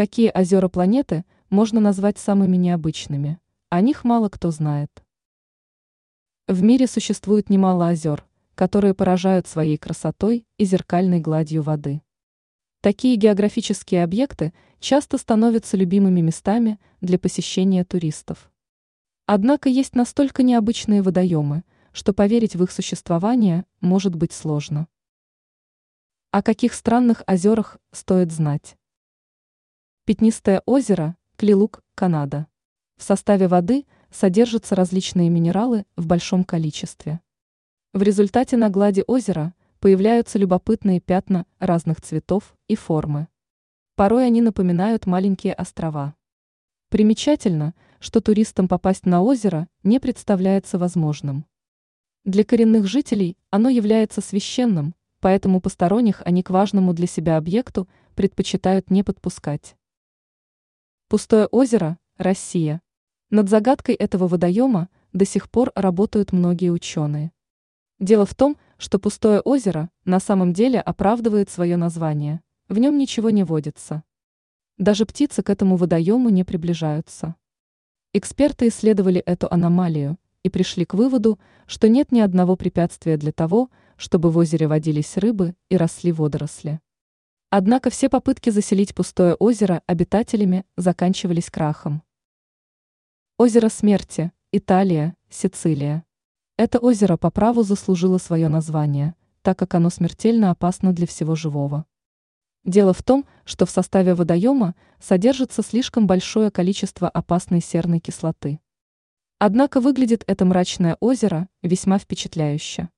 Какие озера планеты можно назвать самыми необычными? О них мало кто знает. В мире существует немало озер, которые поражают своей красотой и зеркальной гладью воды. Такие географические объекты часто становятся любимыми местами для посещения туристов. Однако есть настолько необычные водоемы, что поверить в их существование может быть сложно. О каких странных озерах стоит знать? Пятнистое озеро, Клилук, Канада. В составе воды содержатся различные минералы в большом количестве. В результате на глади озера появляются любопытные пятна разных цветов и формы. Порой они напоминают маленькие острова. Примечательно, что туристам попасть на озеро не представляется возможным. Для коренных жителей оно является священным, поэтому посторонних они к важному для себя объекту предпочитают не подпускать. Пустое озеро, Россия. Над загадкой этого водоема до сих пор работают многие ученые. Дело в том, что пустое озеро на самом деле оправдывает свое название, в нем ничего не водится. Даже птицы к этому водоему не приближаются. Эксперты исследовали эту аномалию и пришли к выводу, что нет ни одного препятствия для того, чтобы в озере водились рыбы и росли водоросли. Однако все попытки заселить пустое озеро обитателями заканчивались крахом. Озеро Смерти, Италия, Сицилия. Это озеро по праву заслужило свое название, так как оно смертельно опасно для всего живого. Дело в том, что в составе водоема содержится слишком большое количество опасной серной кислоты. Однако выглядит это мрачное озеро весьма впечатляюще.